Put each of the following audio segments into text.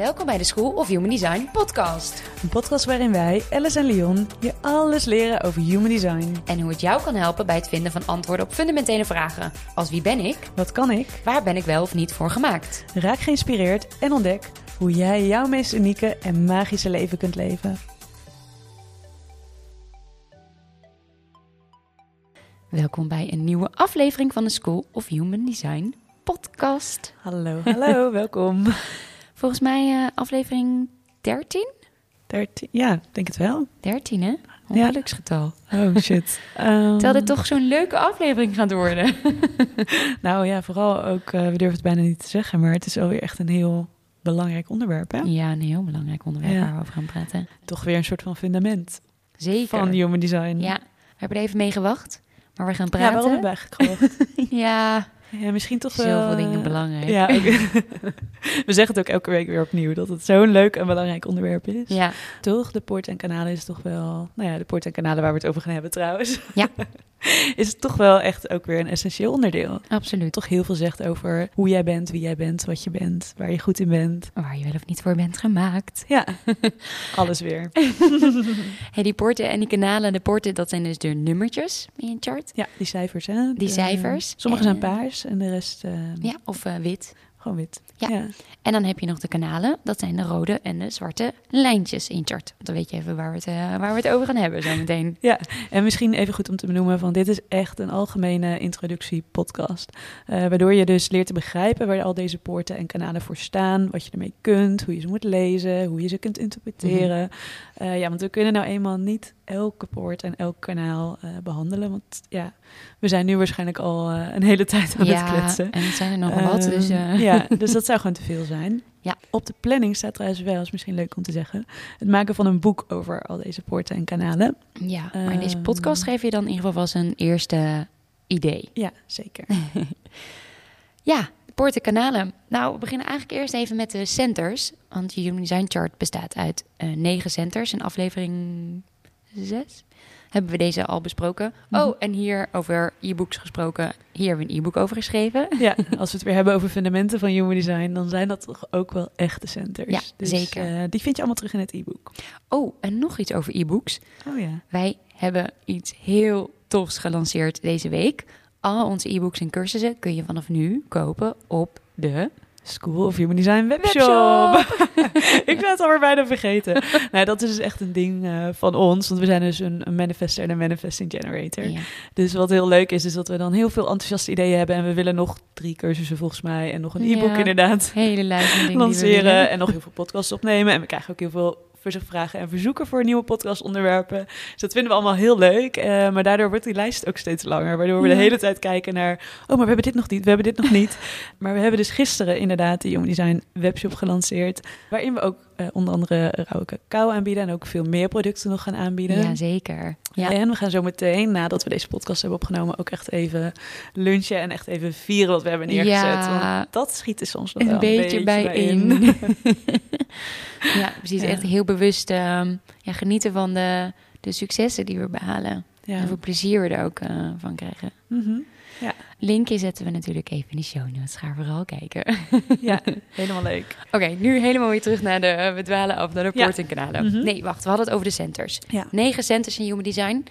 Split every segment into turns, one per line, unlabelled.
Welkom bij de School of Human Design podcast.
Een podcast waarin wij, Alice en Leon, je alles leren over human design.
En hoe het jou kan helpen bij het vinden van antwoorden op fundamentele vragen. Als wie ben ik?
Wat kan ik?
Waar ben ik wel of niet voor gemaakt?
Raak geïnspireerd en ontdek hoe jij jouw meest unieke en magische leven kunt leven.
Welkom bij een nieuwe aflevering van de School of Human Design podcast.
Hallo, hallo, welkom.
Volgens mij uh, aflevering 13?
13, ja, denk het wel.
13, hè?
Ja.
Geluksgetal.
Oh shit. Um,
Terwijl dit toch zo'n leuke aflevering gaat worden.
nou ja, vooral ook, uh, we durven het bijna niet te zeggen, maar het is alweer echt een heel belangrijk onderwerp, hè?
Ja, een heel belangrijk onderwerp
Ja.
waar we over gaan praten.
Toch weer een soort van fundament
Zeker.
van human design.
Ja, we hebben er even mee gewacht. Maar we gaan
Ja,
praten.
waarom hebben we eigenlijk gewacht?
Ja,
ja, misschien toch wel...
zoveel dingen belangrijk.
Ja, ook- we zeggen het ook elke week weer opnieuw, dat het zo'n leuk en belangrijk onderwerp is.
Ja,
Toch, de poort en kanalen is toch wel... Nou ja, de poort en kanalen waar we het over gaan hebben trouwens.
Ja.
is het toch wel echt ook weer een essentieel onderdeel.
absoluut.
Toch heel veel zegt over hoe jij bent, wie jij bent, wat je bent, waar je goed in bent.
Waar je wel of niet voor bent gemaakt.
Ja, alles weer.
Hey, die poorten en die kanalen, de poorten, dat zijn dus de nummertjes in je chart.
Ja, die cijfers hè.
Die
De-
cijfers.
Sommige
En,
zijn
eh,
paars en de rest eh,
Ja, of eh, wit.
gewoon wit.
Ja. En dan heb je nog de kanalen. Dat zijn de rode en de zwarte lijntjes in chart. Dan weet je even waar we het, eh, waar we het over gaan hebben zo meteen.
Ja, en misschien even goed om te benoemen van dit is echt een algemene introductiepodcast. Eh waardoor je dus leert te begrijpen waar al deze poorten en kanalen voor staan, wat je ermee kunt, hoe je ze moet lezen, hoe je ze kunt interpreteren. Eh, ja, want we kunnen nou eenmaal niet elke poort en elk kanaal eh, behandelen, want ja, we zijn nu waarschijnlijk al eh, een hele tijd aan het kletsen.
en het zijn er nogal wat. Dus,
Ehm,
eh,
Ja, dus dat zou gewoon te veel zijn.
Ja.
Op de planning staat trouwens wel, is misschien leuk om te zeggen, het maken van een boek over al deze poorten en kanalen.
ja, maar in deze
Ehm.
podcast geef je dan in ieder geval als een eerste idee.
Ja, zeker.
Ja, poorten kanalen. Nou, we beginnen eigenlijk eerst even met de centers. Want je Human Design Chart bestaat uit negen centers. In aflevering zes hebben we deze al besproken.
Mhm.
Oh, en hier over e-books gesproken. Hier hebben we een e-book over geschreven.
Ja, als we het weer hebben over fundamenten van human design, dan zijn dat toch ook wel echte centers.
Ja,
dus,
zeker.
eh, die vind je allemaal terug in het e-book.
Oh, en nog iets over e-books.
Oh ja.
Wij hebben iets heel tofs gelanceerd deze week. Al onze e-books en cursussen kun je vanaf nu kopen op de
School of Human Design webshop.
webshop.
Ik ben het alweer bijna vergeten. nou, dat is dus echt een ding eh, van ons, want we zijn dus een, een manifester en een manifesting generator.
Ja.
Dus wat heel leuk is, is dat we dan heel veel enthousiaste ideeën hebben en we willen nog drie cursussen volgens mij en nog een e-book inderdaad
Hele lijst
lanceren en nog heel veel podcasts opnemen. En we krijgen ook heel veel vragen en verzoeken voor nieuwe podcastonderwerpen. Dus dat vinden we allemaal heel leuk. eh, maar daardoor wordt die lijst ook steeds langer. Waardoor we de hele tijd kijken naar... oh, maar we hebben dit nog niet, we hebben dit nog niet. Maar we hebben dus gisteren inderdaad de Human Design webshop gelanceerd. Waarin we ook eh, onder andere rauwe cacao aanbieden... en ook veel meer producten nog gaan aanbieden.
Ja, zeker. Ja.
En we gaan zo meteen, nadat we deze podcast hebben opgenomen... ook echt even lunchen en echt even vieren wat we hebben neergezet.
Ja.
Want dat schiet er soms nog
een
wel
beetje bij
in.
in. ja, precies.
Ja.
Echt heel bewust ehm, ja, genieten van de, de successen die we behalen. En hoeveel plezier we er ook eh, van krijgen.
Mhm.
Linkje zetten we natuurlijk even in de show notes. Ga vooral kijken.
ja, helemaal leuk.
Oké, nu helemaal weer terug naar de... We dwalen af naar de
Ja.
poort en kanalen.
Mhm.
Nee, wacht. We hadden het over de centers.
Ja.
Negen centers in Human Design.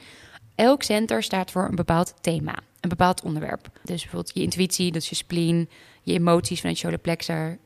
Elk center staat voor een bepaald thema. Een bepaald onderwerp. Dus bijvoorbeeld je intuïtie, dat is je spleen. Je emoties vanuit je solar plexus.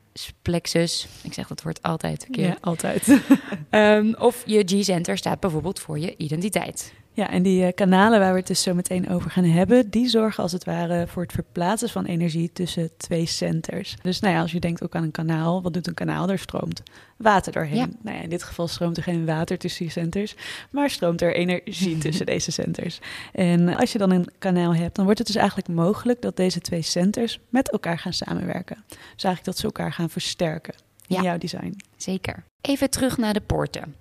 plexus. Ik zeg dat woord altijd verkeerd.
Ja, altijd.
Ehm, of je G-center staat bijvoorbeeld voor je identiteit.
Ja, en die eh, kanalen waar we het dus zo meteen over gaan hebben, die zorgen als het ware voor het verplaatsen van energie tussen twee centers. Dus nou ja, als je denkt ook aan een kanaal, wat doet een kanaal? Er stroomt water doorheen.
Ja.
Nou ja, in dit geval stroomt er geen water tussen die centers, maar stroomt er energie tussen deze centers. En als je dan een kanaal hebt, dan wordt het dus eigenlijk mogelijk dat deze twee centers met elkaar gaan samenwerken. Dus eigenlijk dat ze elkaar gaan versterken in
Ja.
jouw design.
Zeker. Even terug naar de poorten.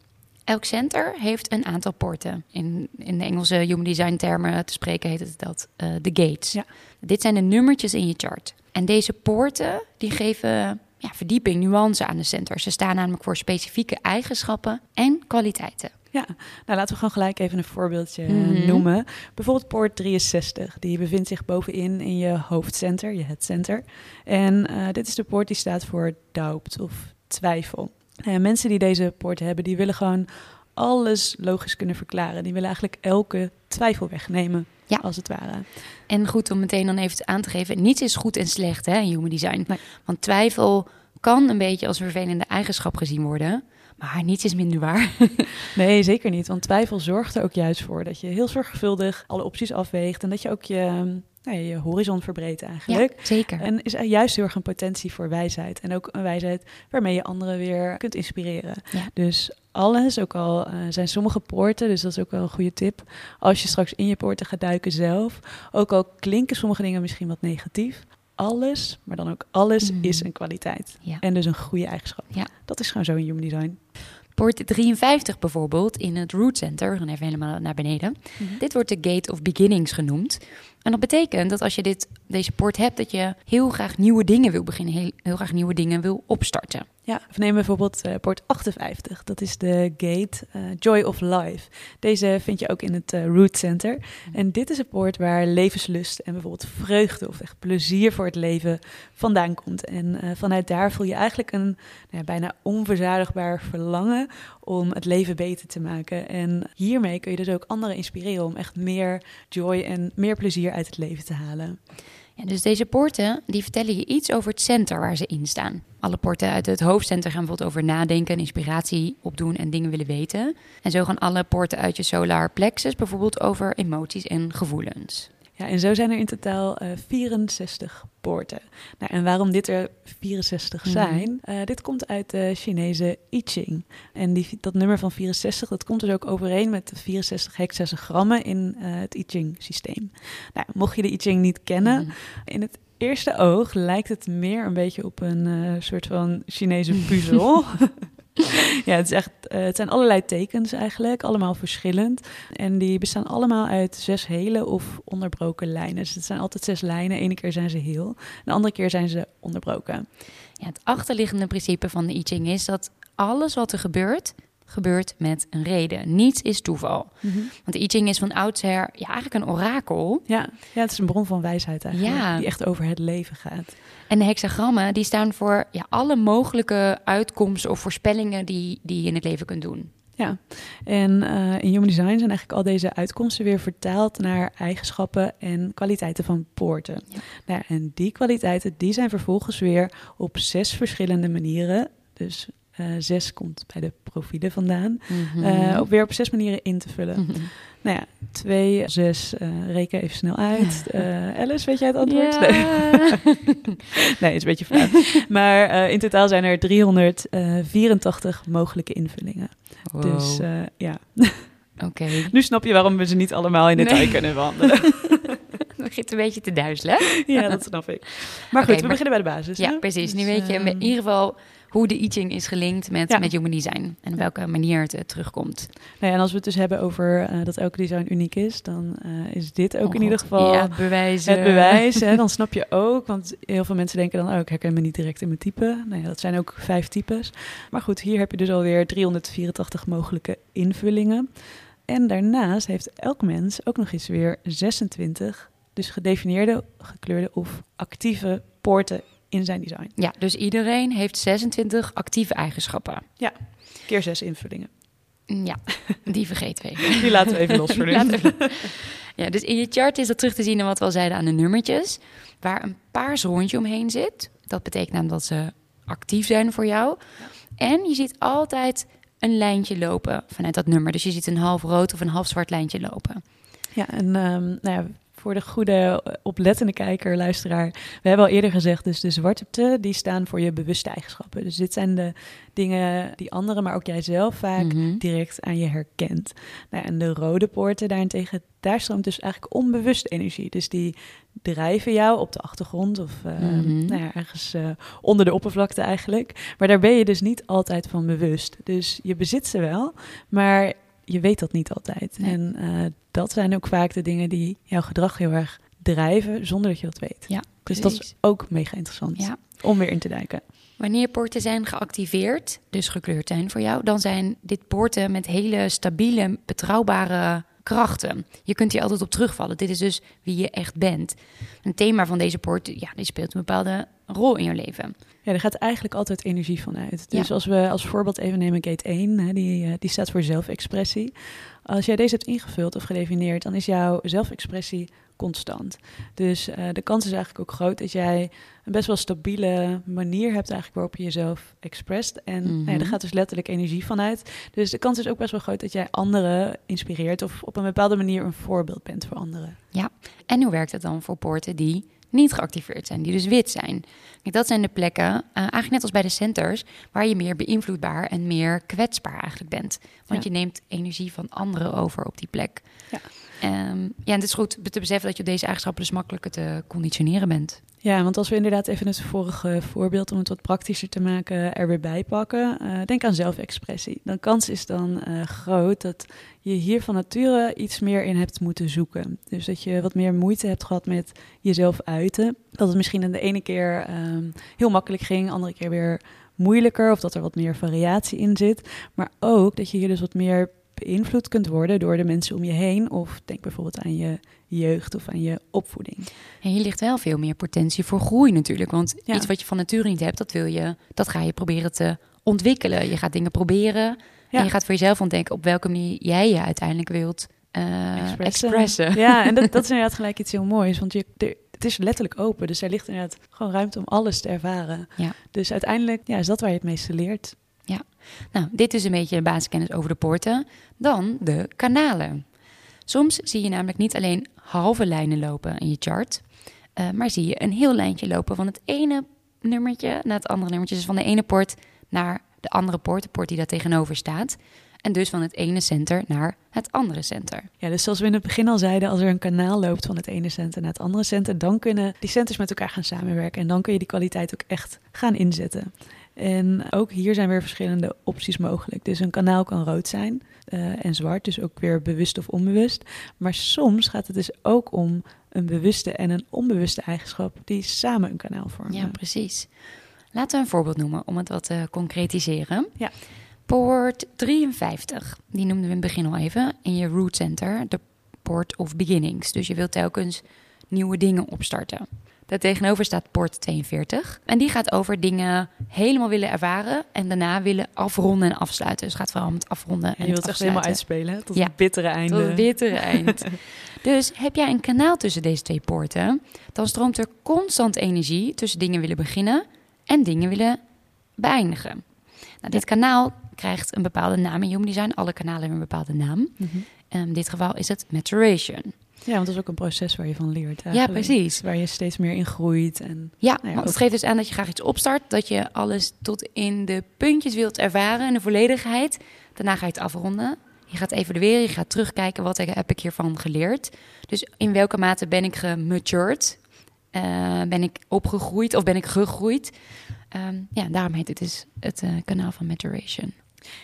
Elk center heeft een aantal poorten. In, in de Engelse human design termen te spreken heet het dat eh, de gates.
Ja.
Dit zijn de nummertjes in je chart. En deze poorten die geven ja, verdieping, nuance aan de centers. Ze staan namelijk voor specifieke eigenschappen en kwaliteiten.
Ja, nou laten we gewoon gelijk even een voorbeeldje
Mhm.
noemen. Bijvoorbeeld poort 63, die bevindt zich bovenin in je hoofdcenter, je headcenter. En eh, dit is de poort die staat voor doubt of twijfel. Uh, mensen die deze poorten hebben, die willen gewoon alles logisch kunnen verklaren. Die willen eigenlijk elke twijfel wegnemen, ja. als het ware.
En goed om meteen dan even aan te geven, niets is goed en slecht hè, in human design. Want twijfel kan een beetje als vervelende eigenschap gezien worden. Maar niets is minder waar.
nee, zeker niet. Want twijfel zorgt er ook juist voor dat je heel zorgvuldig alle opties afweegt. En dat je ook je, nou, je horizon verbreedt eigenlijk.
Ja, zeker.
En is juist heel erg een potentie voor wijsheid. En ook een wijsheid waarmee je anderen weer kunt inspireren. Ja. Dus alles, ook al uh, zijn sommige poorten, dus dat is ook wel een goede tip. Als je straks in je poorten gaat duiken zelf, ook al klinken sommige dingen misschien wat negatief, alles, maar dan ook alles mm. is een kwaliteit. Ja. En dus een goede eigenschap. Ja. Dat is gewoon zo in human design.
Poort 53 bijvoorbeeld in het Root Center, we gaan even helemaal naar beneden. Mhm. Dit wordt de Gate of Beginnings genoemd. En dat betekent dat als je dit, deze poort hebt, dat je heel graag nieuwe dingen wil beginnen, heel, heel graag nieuwe dingen wil opstarten.
Ja, we nemen bijvoorbeeld uh, poort 58. Dat is de gate uh, Joy of Life. Deze vind je ook in het uh, Root Center. Mhm. En dit is een poort waar levenslust en bijvoorbeeld vreugde of echt plezier voor het leven vandaan komt. En vanuit daar voel je eigenlijk een nou ja, bijna onverzadigbaar verlangen om het leven beter te maken. En hiermee kun je dus ook anderen inspireren om echt meer joy en meer plezier uit het leven te halen.
Dus deze poorten die vertellen je iets over het center waar ze in staan. Alle poorten uit het hoofdcenter gaan bijvoorbeeld over nadenken, inspiratie opdoen en dingen willen weten. En zo gaan alle poorten uit je solar plexus bijvoorbeeld over emoties en gevoelens.
Ja, en zo zijn er in totaal uh, eh, 64 poorten. Nou, en waarom dit er 64 mhm. zijn, uh, dit komt uit de Chinese I Ching. En die, dat nummer van 64, dat komt dus ook overeen met de 64 hexagrammen in uh, het I Ching systeem. Nou, mocht je de I Ching niet kennen, mhm. in het eerste oog lijkt het meer een beetje op een soort van Chinese puzzel. ja, het, is echt, uh, het zijn allerlei tekens eigenlijk, allemaal verschillend. En die bestaan allemaal uit zes hele of onderbroken lijnen. Dus het zijn altijd zes lijnen. Ene keer zijn ze heel, de andere keer zijn ze onderbroken.
Ja, het achterliggende principe van de I Ching is dat alles wat er gebeurt, gebeurt met een reden. Niets is toeval. Mhm. Want de I Ching is van oudsher ja, eigenlijk een orakel.
Ja, ja, het is een bron van wijsheid eigenlijk, ja. die echt over het leven gaat.
En de hexagrammen die staan voor ja, alle mogelijke uitkomsten of voorspellingen die, die je in het leven kunt doen.
Ja, en uh, in Human Design zijn eigenlijk al deze uitkomsten weer vertaald naar eigenschappen en kwaliteiten van poorten. Ja. Nou, en die kwaliteiten die zijn vervolgens weer op zes verschillende manieren, dus zes komt bij de profielen vandaan, mm op weer op zes manieren in te vullen. Mhm. Nou ja, twee, zes, uh, reken even snel uit. Uh, Alice, weet jij het antwoord? Nee. nee, is een beetje flauw. Maar uh, in totaal zijn er 384 mogelijke invullingen. Wow. Dus ja.
Oké.
Nu snap je waarom we ze niet allemaal in detail nee. kunnen wandelen.
begint een beetje te duizelen.
ja, dat snap ik. Maar goed, okay, we beginnen bij de basis.
Ja, precies. Nu dus, weet je in ieder geval hoe de I is gelinkt met, ja. met human design en op welke manier het uh, terugkomt.
Nou en als we het dus hebben over uh, dat elke design uniek is, dan uh, is dit ook oh, in ieder geval
ja, bewijzen.
het bewijs. Hè, dan snap je ook, want heel veel mensen denken dan, oh, ik herken me niet direct in mijn type. Nou ja, dat zijn ook vijf types. Maar goed, hier heb je dus alweer 384 mogelijke invullingen. En daarnaast heeft elk mens ook nog eens weer 26, dus gedefinieerde, gekleurde of actieve poorten in zijn design.
Ja, dus iedereen heeft 26 actieve eigenschappen.
Ja, keer zes invullingen.
Ja, die vergeten we even.
Die laten we even los voor nu.
Ja, dus in je chart is dat terug te zien in wat we al zeiden aan de nummertjes. Waar een paars rondje omheen zit. Dat betekent namelijk dat ze actief zijn voor jou. En je ziet altijd een lijntje lopen vanuit dat nummer. Dus je ziet een half rood of een half zwart lijntje lopen.
Ja, en um, nou ja, voor de goede eh, oplettende kijker, luisteraar. We hebben al eerder gezegd, dus de zwarte die staan voor je bewuste eigenschappen. Dus dit zijn de dingen die anderen, maar ook jijzelf vaak mhm. direct aan je herkent. Nou, en de rode poorten daarentegen, daar stroomt dus eigenlijk onbewuste energie. Dus die drijven jou op de achtergrond of uh, nou ja, ergens uh, onder de oppervlakte eigenlijk. Maar daar ben je dus niet altijd van bewust. Dus je bezit ze wel, maar je weet dat niet altijd. En uh, dat zijn ook vaak de dingen die jouw gedrag heel erg drijven zonder dat je dat weet. Ja, dus dat is ook mega interessant ja. om weer in te duiken.
Wanneer poorten zijn geactiveerd, dus gekleurd zijn voor jou, dan zijn dit poorten met hele stabiele, betrouwbare krachten. Je kunt hier altijd op terugvallen. Dit is dus wie je echt bent. Een thema van deze poort, ja, die speelt een bepaalde rol in je leven.
Ja, er gaat eigenlijk altijd energie van uit. Dus als we als voorbeeld even nemen gate 1, hè, die, eh, die staat voor zelfexpressie. Als jij deze hebt ingevuld of gedefinieerd, dan is jouw zelfexpressie constant. Dus uh, de kans is eigenlijk ook groot dat jij een best wel stabiele manier hebt eigenlijk waarop je jezelf expresst. En mm -hmm. er gaat dus letterlijk energie vanuit. Dus de kans is ook best wel groot dat jij anderen inspireert of op een bepaalde manier een voorbeeld bent voor anderen.
Ja, en hoe werkt het dan voor poorten die niet geactiveerd zijn, die dus wit zijn. Kijk, dat zijn de plekken, uh, eigenlijk net als bij de centers, waar je meer beïnvloedbaar en meer kwetsbaar eigenlijk bent. Want ja. je neemt energie van anderen over op die plek. Ja. Um, ja, en het is goed te beseffen dat je op deze eigenschappen dus makkelijker te conditioneren bent.
Ja, want als we inderdaad even het vorige voorbeeld, om het wat praktischer te maken, er weer bij pakken. Uh, denk aan zelfexpressie. De kans is dan uh, groot dat je hier van nature iets meer in hebt moeten zoeken. Dus dat je wat meer moeite hebt gehad met jezelf uiten. Dat het misschien de ene keer um, heel makkelijk ging, andere keer weer moeilijker. Of dat er wat meer variatie in zit. Maar ook dat je hier dus wat meer beïnvloed kunt worden door de mensen om je heen. Of denk bijvoorbeeld aan je jeugd of aan je opvoeding.
En hier ligt wel veel meer potentie voor groei natuurlijk. Want ja. iets wat je van nature niet hebt, dat wil je, dat ga je proberen te ontwikkelen. Je gaat dingen proberen. Ja. En je gaat voor jezelf ontdekken op welke manier jij je uiteindelijk wilt uh, expressen. expressen.
Ja, en dat, dat is inderdaad gelijk iets heel moois. Want je, er, het is letterlijk open. Dus er ligt inderdaad gewoon ruimte om alles te ervaren. Ja. Dus uiteindelijk ja, is dat waar je het meeste leert.
Ja, nou, dit is een beetje basiskennis over de poorten. Dan de kanalen. Soms zie je namelijk niet alleen halve lijnen lopen in je chart, uh, maar zie je een heel lijntje lopen van het ene nummertje naar het andere nummertje. Dus van de ene poort naar de andere poort, de poort die daar tegenover staat. En dus van het ene center naar het andere center.
Ja, dus zoals we in het begin al zeiden, als er een kanaal loopt van het ene center naar het andere center, dan kunnen die centers met elkaar gaan samenwerken. En dan kun je die kwaliteit ook echt gaan inzetten. En ook hier zijn weer verschillende opties mogelijk. Dus een kanaal kan rood zijn uh, en zwart, dus ook weer bewust of onbewust. Maar soms gaat het dus ook om een bewuste en een onbewuste eigenschap die samen een kanaal vormen.
Ja, precies. Laten we een voorbeeld noemen om het wat te concretiseren.
Ja.
Poort 53, die noemden we in het begin al even, in je root center, de port of beginnings. Dus je wilt telkens nieuwe dingen opstarten. Daartegenover staat Port 42. En die gaat over dingen helemaal willen ervaren en daarna willen afronden en afsluiten. Dus het gaat vooral om het afronden en,
je wilt
het
echt helemaal uitspelen tot ja, het bittere einde.
Tot het bittere eind. Dus heb jij een kanaal tussen deze twee poorten, dan stroomt er constant energie tussen dingen willen beginnen en dingen willen beëindigen. Nou, dit kanaal krijgt een bepaalde naam in Human Design. Alle kanalen hebben een bepaalde naam. Mm -hmm. In dit geval is het maturation.
Ja, want dat is ook een proces waar je van leert. Eigenlijk.
Ja, precies.
Waar je steeds meer in groeit. En,
ja, nou ja want het geeft dus aan dat je graag iets opstart. Dat je alles tot in de puntjes wilt ervaren en de volledigheid. Daarna ga je het afronden. Je gaat evalueren, je gaat terugkijken. Wat heb ik hiervan geleerd? Dus in welke mate ben ik gematured? Uh, ben ik opgegroeid of ben ik gegroeid? Um, ja, daarom heet het dus het uh, kanaal van maturation.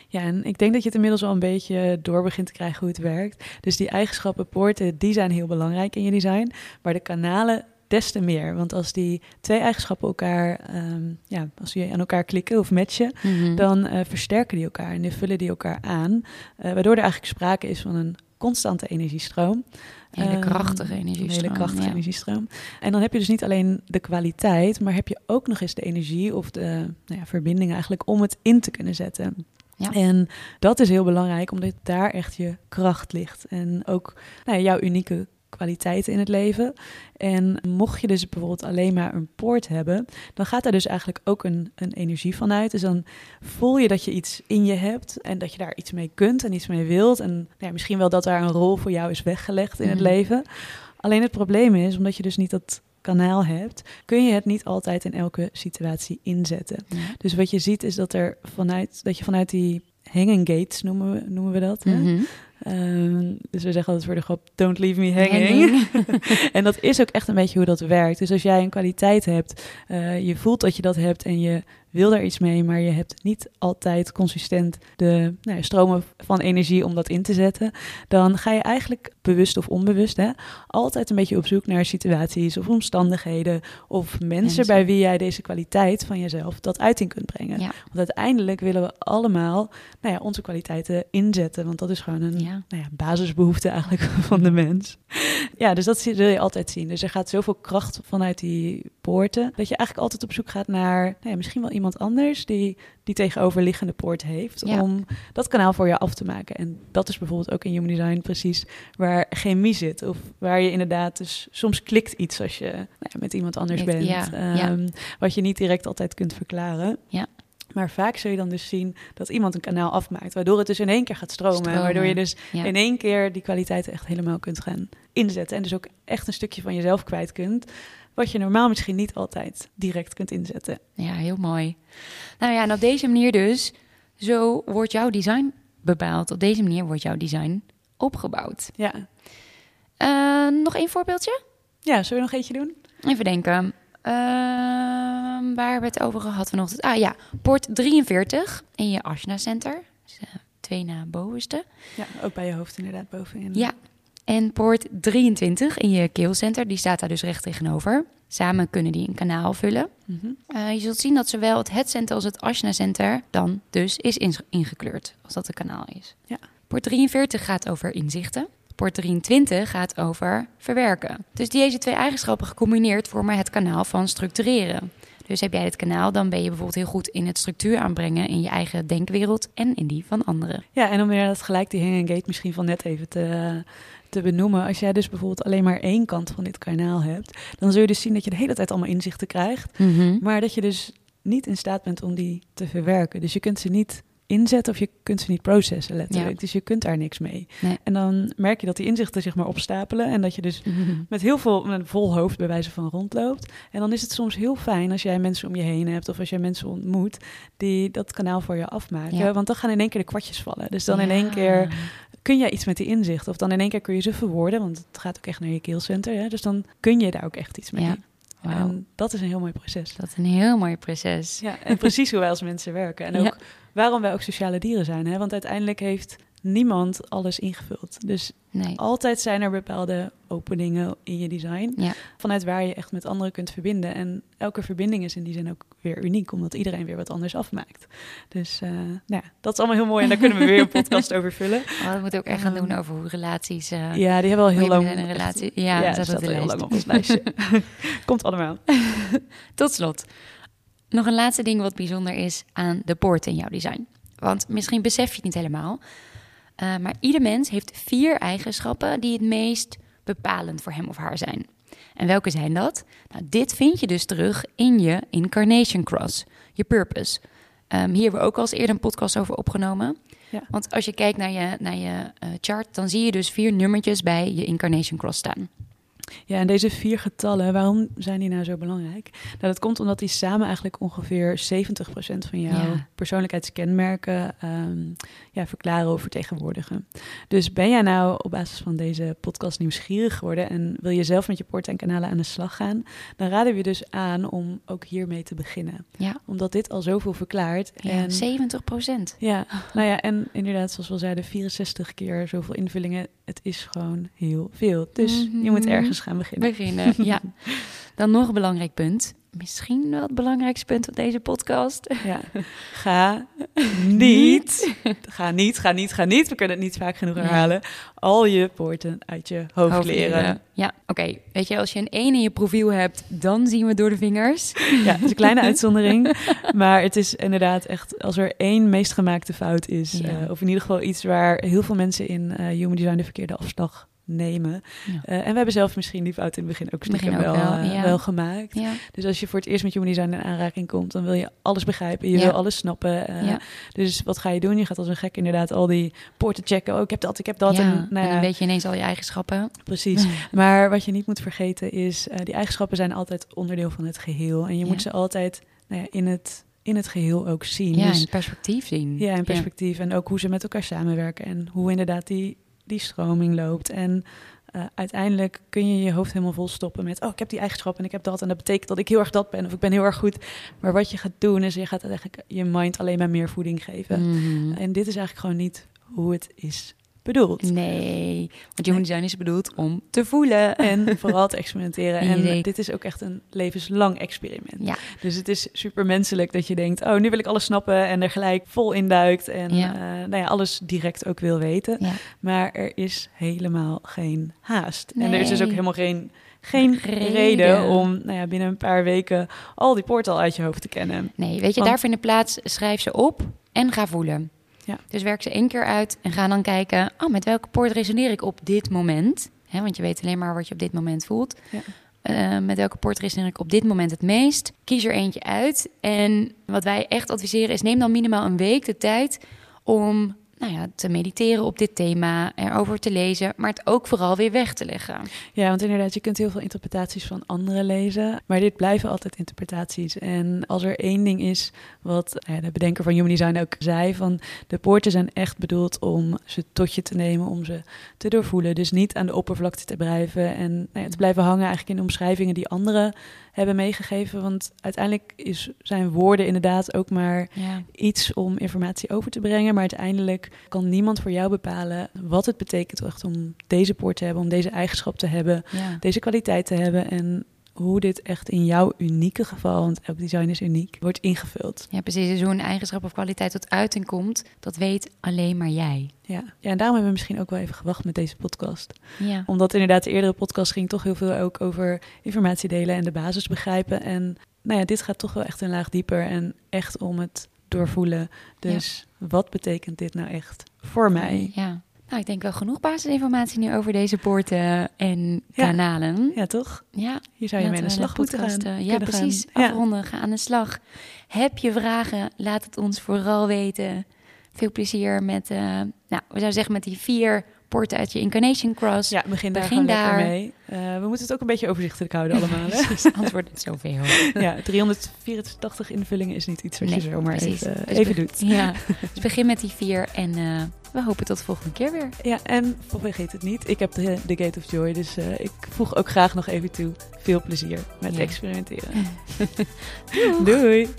Ja, en ik denk dat je het inmiddels al een beetje door begint te krijgen hoe het werkt. Dus die eigenschappen, poorten, die zijn heel belangrijk in je design. Maar de kanalen des te meer. Want als die twee eigenschappen elkaar, um, ja, als die aan elkaar klikken of matchen, mm -hmm. dan uh, versterken die elkaar en die vullen die elkaar aan. Uh, waardoor er eigenlijk sprake is van een constante energiestroom.
Een hele krachtige energiestroom.
Een hele krachtige ja. energiestroom. En dan heb je dus niet alleen de kwaliteit, maar heb je ook nog eens de energie of de nou ja, verbinding eigenlijk om het in te kunnen zetten. Ja. En dat is heel belangrijk, omdat daar echt je kracht ligt. En ook nou ja, jouw unieke kwaliteiten in het leven. En mocht je dus bijvoorbeeld alleen maar een poort hebben, dan gaat daar dus eigenlijk ook een, een energie van uit. Dus dan voel je dat je iets in je hebt en dat je daar iets mee kunt en iets mee wilt. En nou ja, misschien wel dat daar een rol voor jou is weggelegd in mm. het leven. Alleen het probleem is, omdat je dus niet dat kanaal hebt, kun je het niet altijd in elke situatie inzetten. Ja. Dus wat je ziet is dat er vanuit dat je vanuit die hanging gates noemen we, noemen we dat. Mm -hmm. Um, dus we zeggen altijd voor de grap, don't leave me hanging. en dat is ook echt een beetje hoe dat werkt. Dus als jij een kwaliteit hebt, uh, je voelt dat je dat hebt en je wil daar iets mee, maar je hebt niet altijd consistent de nou ja, stromen van energie om dat in te zetten, dan ga je eigenlijk bewust of onbewust hè, altijd een beetje op zoek naar situaties of omstandigheden of mensen, mensen. bij wie jij deze kwaliteit van jezelf dat uiting kunt brengen. Ja. Want uiteindelijk willen we allemaal nou ja, onze kwaliteiten inzetten, want dat is gewoon een ja. Nou ja, basisbehoefte eigenlijk van de mens. Ja, dus dat zie- zul je altijd zien. Dus er gaat zoveel kracht vanuit die poorten, dat je eigenlijk altijd op zoek gaat naar nou ja, misschien wel iemand anders die die tegenoverliggende poort heeft,
Ja.
om dat kanaal voor je af te maken. En dat is bijvoorbeeld ook in Human Design precies waar chemie zit, of waar je inderdaad dus soms klikt iets als je nou ja, met iemand anders bent,
ja, ja.
Ehm, wat je niet direct altijd kunt verklaren.
Ja.
Maar vaak zul je dan dus zien dat iemand een kanaal afmaakt, waardoor het dus in één keer gaat stromen.
Stromen.
Waardoor je dus
Ja.
in één keer die kwaliteiten echt helemaal kunt gaan inzetten. En dus ook echt een stukje van jezelf kwijt kunt. Wat je normaal misschien niet altijd direct kunt inzetten.
Ja, heel mooi. Nou ja, en op deze manier dus, zo wordt jouw design bepaald. Op deze manier wordt jouw design opgebouwd.
Ja,
Eh, nog één voorbeeldje?
ja zullen we nog eentje doen?
Even denken. Ehm, waar hebben we het over gehad vanochtend? Ah ja, poort 43 in je Ashna Center. Dus, eh, twee na bovenste.
Ja, ook bij je hoofd inderdaad bovenin.
Ja. En poort 23 in je keelcenter, die staat daar dus recht tegenover. Samen kunnen die een kanaal vullen.
Mhm.
Eh, je zult zien dat zowel het head center als het Ashna center dan dus is ingekleurd, als dat een kanaal is.
Ja.
Poort 43 gaat over inzichten. Poort 23 gaat over verwerken. Dus deze twee eigenschappen gecombineerd vormen het kanaal van structureren. Dus heb jij dit kanaal, dan ben je bijvoorbeeld heel goed in het structuur aanbrengen in je eigen denkwereld en in die van anderen.
Ja, en om weer dat gelijk die hang gate misschien van net even te, te benoemen. Als jij dus bijvoorbeeld alleen maar één kant van dit kanaal hebt, dan zul je dus zien dat je de hele tijd allemaal inzichten krijgt. Maar dat je dus niet in staat bent om die te verwerken. Dus je kunt ze niet inzetten of je kunt ze niet processen letterlijk.
Ja.
Dus je kunt daar niks mee.
Nee.
En dan merk je dat die inzichten zich maar opstapelen en dat je dus met heel veel, met een vol hoofd bij wijze van rondloopt. En dan is het soms heel fijn als jij mensen om je heen hebt of als jij mensen ontmoet die dat kanaal voor je afmaken.
Ja.
Want dan gaan in één keer de kwartjes vallen. Dus dan in één keer kun je iets met die inzicht. Of dan in één keer kun je ze verwoorden, want het gaat ook echt naar je keelcenter. Hè? Dus dan kun je daar ook echt iets mee. En dat is een heel mooi proces.
Dat is een heel mooi proces.
Ja, en precies hoe wij als mensen werken. En ook
Ja.
Waarom wij ook sociale dieren zijn. Hè? Want uiteindelijk heeft niemand alles ingevuld. Dus
Nee.
altijd zijn er bepaalde openingen in je design.
Ja.
Vanuit waar je echt met anderen kunt verbinden. En elke verbinding is in die zin ook weer uniek. Omdat iedereen weer wat anders afmaakt. Dus eh, nou ja, dat is allemaal heel mooi. En daar kunnen we weer een podcast over vullen.
Oh, dat moet ook echt gaan doen
Ehm,
over hoe relaties. eh,
Ja, die hebben al heel lang...
een
echt-
relatie. Ja,
ja,
dat staat
al heel lang op ons lijstje. Komt allemaal.
Tot slot, nog een laatste ding wat bijzonder is aan de poort in jouw design. Want misschien besef je het niet helemaal, eh, maar ieder mens heeft vier eigenschappen die het meest bepalend voor hem of haar zijn. En welke zijn dat? Nou, dit vind je dus terug in je Incarnation Cross, je purpose. Ehm, hier hebben we ook al eens eerder een podcast over opgenomen.
Ja.
Want als je kijkt naar je, naar je eh, chart, dan zie je dus vier nummertjes bij je Incarnation Cross staan.
Ja, en deze vier getallen, waarom zijn die nou zo belangrijk? Nou, dat komt omdat die samen eigenlijk ongeveer 70% van jouw
Ja.
persoonlijkheidskenmerken ehm, ja, verklaren of vertegenwoordigen. Dus ben jij nou op basis van deze podcast nieuwsgierig geworden en wil je zelf met je poorten en kanalen aan de slag gaan, dan raden we je dus aan om ook hiermee te beginnen.
Ja,
Omdat dit al zoveel verklaart.
ja
en
70 procent.
ja, nou ja, en inderdaad, zoals we al zeiden, 64 keer zoveel invullingen. Het is gewoon heel veel. Dus je moet
Mhm.
Ergens gaan beginnen.
beginnen. Ja. Dan nog een belangrijk punt. Misschien wel het belangrijkste punt van deze podcast.
Ja. Ga niet, ga niet, ga niet, ga niet. We kunnen het niet vaak genoeg herhalen. Al je poorten uit je hoofd, leren.
Ja, oké. Weet je, als je een 1 in je profiel hebt, dan zien we door de vingers.
Ja, het is een kleine uitzondering. Maar het is inderdaad echt, als er één meest gemaakte fout is,
Ja.
eh, of in ieder geval iets waar heel veel mensen in eh Human Design de verkeerde afslag nemen.
Ja.
Eh, en we hebben zelf misschien die fout in het begin ook stiekem
Begin ook
wel,
wel,
eh,
ja.
wel gemaakt.
Ja,
Dus als je voor het eerst met Human Design in aanraking komt, dan wil je alles begrijpen. Je wil alles snappen. eh. Dus wat ga je doen? Je gaat als een gek inderdaad al die poorten checken. Oh, ik heb dat, ik heb dat. En,
En,
nou ja,
dan weet je ineens al je eigenschappen.
Precies. Maar wat je niet moet vergeten is, die eigenschappen zijn altijd onderdeel van het geheel. En je moet ze altijd nou ja, in, het, in het geheel ook zien.
Ja,
Dus,
in perspectief zien.
ja, in perspectief. En ook hoe ze met elkaar samenwerken. En hoe inderdaad die, die stroming loopt. En eh, uiteindelijk kun je je hoofd helemaal vol stoppen met... oh, ik heb die eigenschap en ik heb dat. En dat betekent dat ik heel erg dat ben of ik ben heel erg goed. Maar wat je gaat doen is, je gaat eigenlijk je mind alleen maar meer voeding geven.
Mhm.
En dit is eigenlijk gewoon niet hoe het is bedoeld.
Nee, want human design is bedoeld om te voelen.
En vooral te experimenteren. En dit is ook echt een levenslang experiment.
Ja.
Dus het is super menselijk dat je denkt: oh, nu wil ik alles snappen en er gelijk vol induikt en
Ja.
eh, nou ja, alles direct ook wil weten.
Ja.
Maar er is helemaal geen haast. En er is dus
Nee.
ook helemaal geen, geen
Reden.
reden. om nou ja, binnen een paar weken al die poorten al uit je hoofd te kennen.
Nee, weet je,
Want-
daar vinden plaats, schrijf ze op en ga voelen.
Ja.
Dus werk ze één keer uit en ga dan kijken, oh, met welke poort resoneer ik op dit moment? Hè, want je weet alleen maar wat je op dit moment voelt.
Ja.
Eh, met welke poort resoneer ik op dit moment het meest? Kies er eentje uit. En wat wij echt adviseren is, neem dan minimaal een week de tijd om nou ja, te mediteren op dit thema, erover te lezen, maar het ook vooral weer weg te leggen.
Ja, want inderdaad, je kunt heel veel interpretaties van anderen lezen. Maar dit blijven altijd interpretaties. En als er één ding is wat nou de bedenker van Human Design ook zei: van de poorten zijn echt bedoeld om ze tot je te nemen, om ze te doorvoelen. Dus niet aan de oppervlakte te blijven en nou ja, te blijven hangen eigenlijk in omschrijvingen die anderen hebben meegegeven. Want uiteindelijk is, zijn woorden inderdaad ook maar
Ja.
iets om informatie over te brengen. Maar uiteindelijk kan niemand voor jou bepalen wat het betekent echt om deze poort te hebben, om deze eigenschap te hebben,
Ja.
deze kwaliteit te hebben. En hoe dit echt in jouw unieke geval, want elk design is uniek, wordt ingevuld.
ja, precies. Dus hoe een eigenschap of kwaliteit tot uiting komt, dat weet alleen maar jij.
Ja. ja, en daarom hebben we misschien ook wel even gewacht met deze podcast.
Ja.
Omdat inderdaad de eerdere podcast ging toch heel veel ook over informatie delen en de basis begrijpen. En nou ja, dit gaat toch wel echt een laag dieper en echt om het doorvoelen. Dus wat betekent dit nou echt voor mij?
Ja. Nou, ik denk wel genoeg basisinformatie nu over deze poorten en
Ja.
kanalen.
Ja, toch?
Ja,
Hier zou je mee aan de slag moeten gaan.
eh, ja, precies.
gaan.
Afronden, ga aan de slag. Heb je vragen? Laat het ons vooral weten. Veel plezier met, eh, nou, we zouden zeggen met die vier poorten uit je Incarnation Cross.
Ja, begin daar
Begin daar.
mee. Eh, we moeten het ook een beetje overzichtelijk houden allemaal. Hè?
Precies, anders wordt het zoveel.
ja, 384 invullingen is niet iets wat
Nee,
je zomaar
precies.
even,
Dus
even doet.
Ja, dus begin met die vier en we hopen tot de volgende keer weer.
Ja, en vergeet het niet. Ik heb de, de Gate of Joy, dus eh, ik voeg ook graag nog even toe. Veel plezier met
Ja.
experimenteren. Doei!